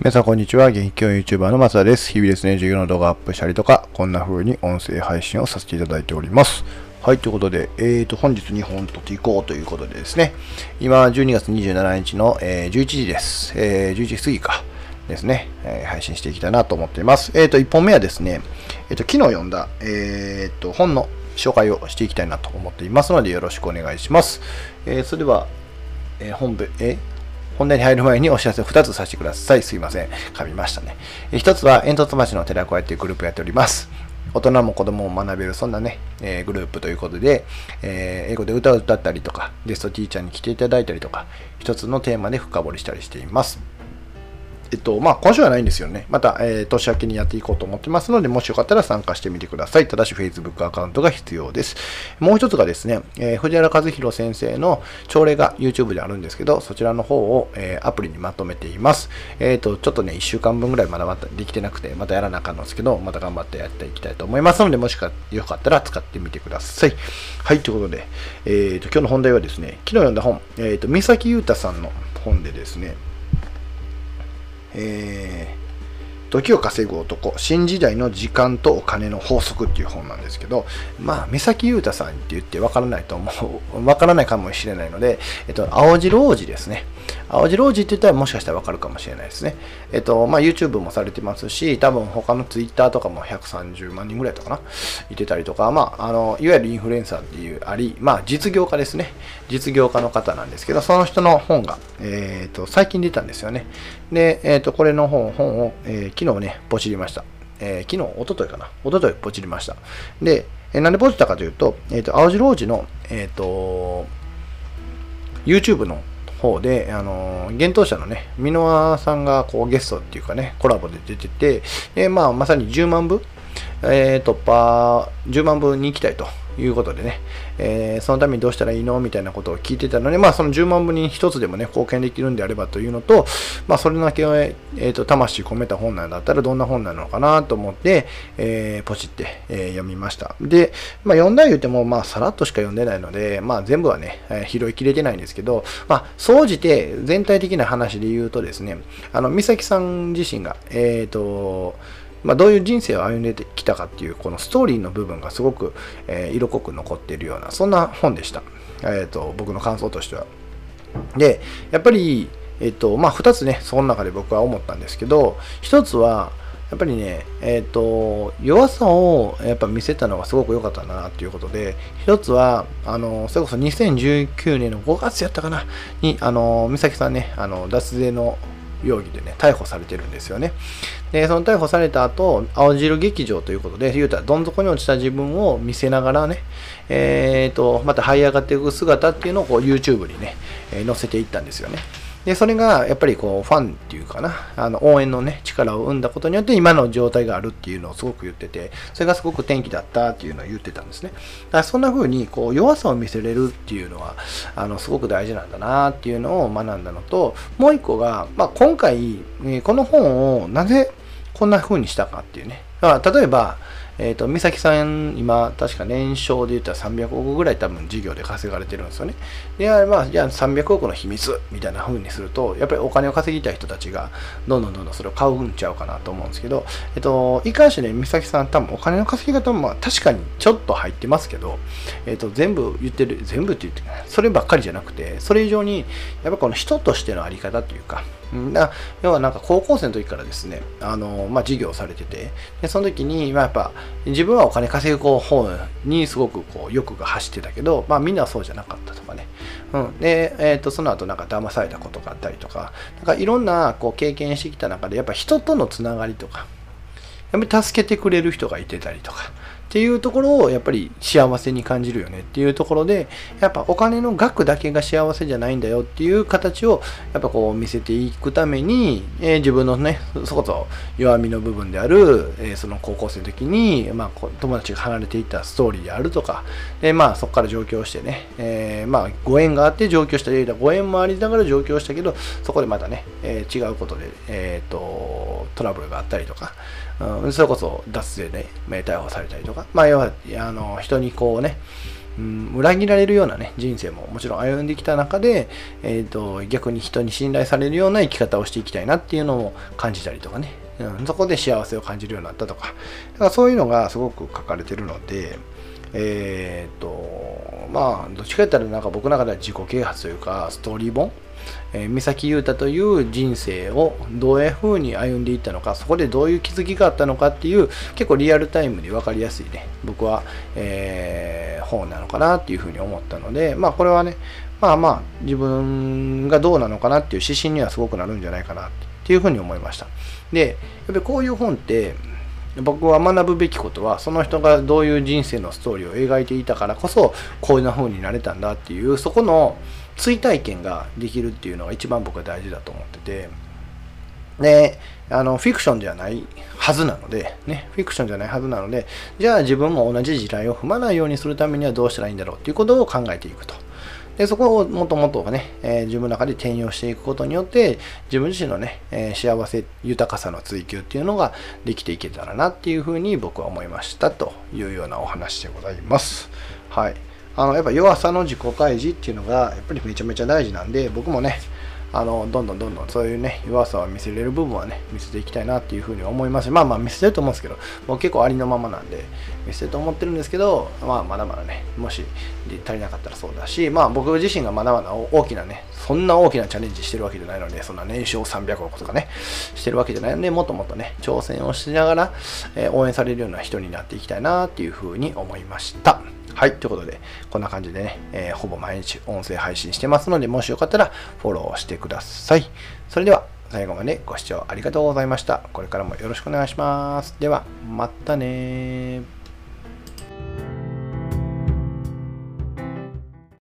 皆さんこんにちは。元気教 YouTuber の松田です。日々ですね、授業の動画アップしたりとか、こんな風に音声配信をさせていただいております。はい、ということで、えーと、本日2本撮っていこうということでですね、今、12月27日の、えー、11時です。えー、11時過ぎか。ですね、えー、配信していきたいなと思っています。えっ、ー、と、1本目はですね、えっ、ー、と、昨日読んだ、えっ、と、本の紹介をしていきたいなと思っていますので、よろしくお願いします。えそれでは、え本部、え本題に入る前にお知らせを2つさせてください。すいません。噛みましたね。1つは、煙突町の寺子屋というグループをやっております。大人も子供も学べる、そんなね、えー、グループということで、えー、英語で歌を歌ったりとか、ゲストティーチャーに来ていただいたりとか、1つのテーマで深掘りしたりしています。えっと、まあ、今週はないんですよね。また、えー、年明けにやっていこうと思ってますので、もしよかったら参加してみてください。ただし、Facebook アカウントが必要です。もう一つがですね、えー、藤原和弘先生の朝礼が YouTube であるんですけど、そちらの方を、えー、アプリにまとめています。えっ、と、ちょっとね、1週間分ぐらいまだまたできてなくて、またやらなあかんのですけど、また頑張ってやっていきたいと思いますので、もしかよかったら使ってみてください。はい、ということで、えっ、と、今日の本題はですね、昨日読んだ本、えっ、と、三崎裕太さんの本でですね、えー、時を稼ぐ男、新時代の時間とお金の法則っていう本なんですけど、まあ、目先裕太さんって言ってわからないと思う、わからないかもしれないので、えっと、青白王子ですね。青白王子って言ったらもしかしたらわかるかもしれないですね。えっと、まあ、YouTube もされてますし、多分他の Twitter とかも130万人ぐらいとかな、いてたりとか、まあ、あの、いわゆるインフルエンサーっていうあり、まあ、実業家ですね。実業家の方なんですけど、その人の本が、えっ、と、最近出たんですよね。で、えっ、と、これの本、本を、えー、昨日ね、ポチりました。えー、昨日、おとといかな？おとといポチりました。で、えー、なんでポチったかというと、えっ、と、青白王子の、えっ、と、YouTube の方で、あの、幻冬舎のね、箕輪さんがこうゲストっていうかね、コラボで出てて、で、まあ、まさに10万部、えー、突破、10万部に行きたいということでね、えー、そのためにどうしたらいいのみたいなことを聞いてたので、まあ、その10万部に1つでもね、貢献できるんであればというのと、まあ、それだけ、えーと、魂込めた本なんだったらどんな本なのかなと思って、えー、ポチって、えー、読みました。で、まあ、読んだ言うても、まあ、さらっとしか読んでないので、まあ、全部はね、えー、拾いきれてないんですけど、まあ、総じて全体的な話で言うとですね、あの、美咲さん自身が、えっ、と、まあ、どういう人生を歩んできたかっていうこのストーリーの部分がすごく、えー、色濃く残っているようなそんな本でした、えーと、僕の感想としては。でやっぱり、えーとまあ、2つねその中で僕は思ったんですけど1つはやっぱりね、えっ、ー、と、弱さをやっぱ見せたのがすごく良かったなっていうことで、一つは、あの、それこそ2019年の5月やったかな、に、あの、美咲さんね、あの、脱税の容疑でね、逮捕されてるんですよね。で、その逮捕された後、青汁劇場ということで、言うたらどん底に落ちた自分を見せながらね、えっ、ー、と、また這い上がっていく姿っていうのをこう YouTube にね、えー、載せていったんですよね。で、それがやっぱりこうファンっていうかな、あの応援のね、力を生んだことによって今の状態があるっていうのをすごく言ってて、それがすごく転機だったっていうのを言ってたんですね。だからそんな風にこう弱さを見せれるっていうのは、あのすごく大事なんだなっていうのを学んだのと、もう一個が、まあ、今回、この本をなぜこんな風にしたかっていうね。だから例えば、えっ、ー、と、美咲さん、今、確か年商で言ったら300億ぐらい多分事業で稼がれてるんですよね。で、まあ、じゃあ300億の秘密みたいな風にすると、やっぱりお金を稼ぎたい人たちが、どんどんどんどんそれを買うんちゃうかなと思うんですけど、えっ、ー、と、いかんしね、美咲さん多分お金の稼ぎ方も、まあ、確かにちょっと入ってますけど、えっ、ー、と、全部言ってる、全部って言ってそればっかりじゃなくて、それ以上に、やっぱこの人としてのあり方というか、だ要はなんか高校生の時からですね、あの、まあ、授業されてて、で、その時に、まあ、やっぱ、自分はお金稼ぐ方にすごくこう欲が走ってたけど、まあ、みんなはそうじゃなかったとかね。うん。で、えっ、ー、と、その後なんか騙されたことがあったりとか、なんかいろんなこう経験してきた中で、やっぱ人とのつながりとか、やっぱり助けてくれる人がいてたりとか、っていうところをやっぱり幸せに感じるよねっていうところでやっぱお金の額だけが幸せじゃないんだよっていう形をやっぱこう見せていくために、えー、自分のねそこそ弱みの部分である、えー、その高校生の時に、まあ、友達が離れていったストーリーであるとかで、まあ、そこから上京してね、えー、まあ、ご縁があって上京したりご縁もありながら上京したけどそこでまたね、え違うことで、えーと、トラブルがあったりとか、うん、それこそ脱税で、ね、逮捕されたりとかまあ、要は、あの、人にこうね、うん、裏切られるようなね、人生ももちろん歩んできた中で、えーと、逆に人に信頼されるような生き方をしていきたいなっていうのを感じたりとかね、うん、そこで幸せを感じるようになったとか、だからそういうのがすごく書かれてるので、えっ、と、まあ、どっちか言ったらなんか僕の中では自己啓発というか、ストーリー本えー、三崎優太という人生をどういうふうに歩んでいったのか、そこでどういう気づきがあったのかっていう、結構リアルタイムで分かりやすいね、僕は、えー、本なのかなっていうふうに思ったので、まあこれはね、まあまあ自分がどうなのかなっていう指針にはすごくなるんじゃないかなっていうふうに思いました。で、やっぱりこういう本って、僕は学ぶべきことはその人がどういう人生のストーリーを描いていたからこそこういう風になれたんだっていうそこの追体験ができるっていうのが一番僕は大事だと思ってて。であのフィクションじゃないはずなのでねフィクションじゃないはずなのでじゃあ自分も同じ時代を踏まないようにするためにはどうしたらいいんだろうっていうことを考えていくと。でそこをもっともっとね、えー、自分の中で転用していくことによって、自分自身のね、えー、幸せ、豊かさの追求っていうのができていけたらなっていうふうに僕は思いましたというようなお話でございます。はい。あの、やっぱ弱さの自己開示っていうのが、やっぱりめちゃめちゃ大事なんで、僕もね、あのどんどんどんどんそういうね弱さを見せれる部分はね見せていきたいなっていうふうに思います。まあまあ見せてると思うんですけどもう結構ありのままなんで見せてると思ってるんですけどまあまだまだねもし足りなかったらそうだしまあ僕自身がまだまだ大きなねそんな大きなチャレンジしてるわけじゃないのでそんな年商300億とかねしてるわけじゃないのでもっともっとね挑戦をしながら、えー、応援されるような人になっていきたいなっていうふうに思いました。はい。ということで、こんな感じでね、えー、ほぼ毎日音声配信してますので、もしよかったらフォローしてください。それでは、最後までご視聴ありがとうございました。これからもよろしくお願いします。では、またね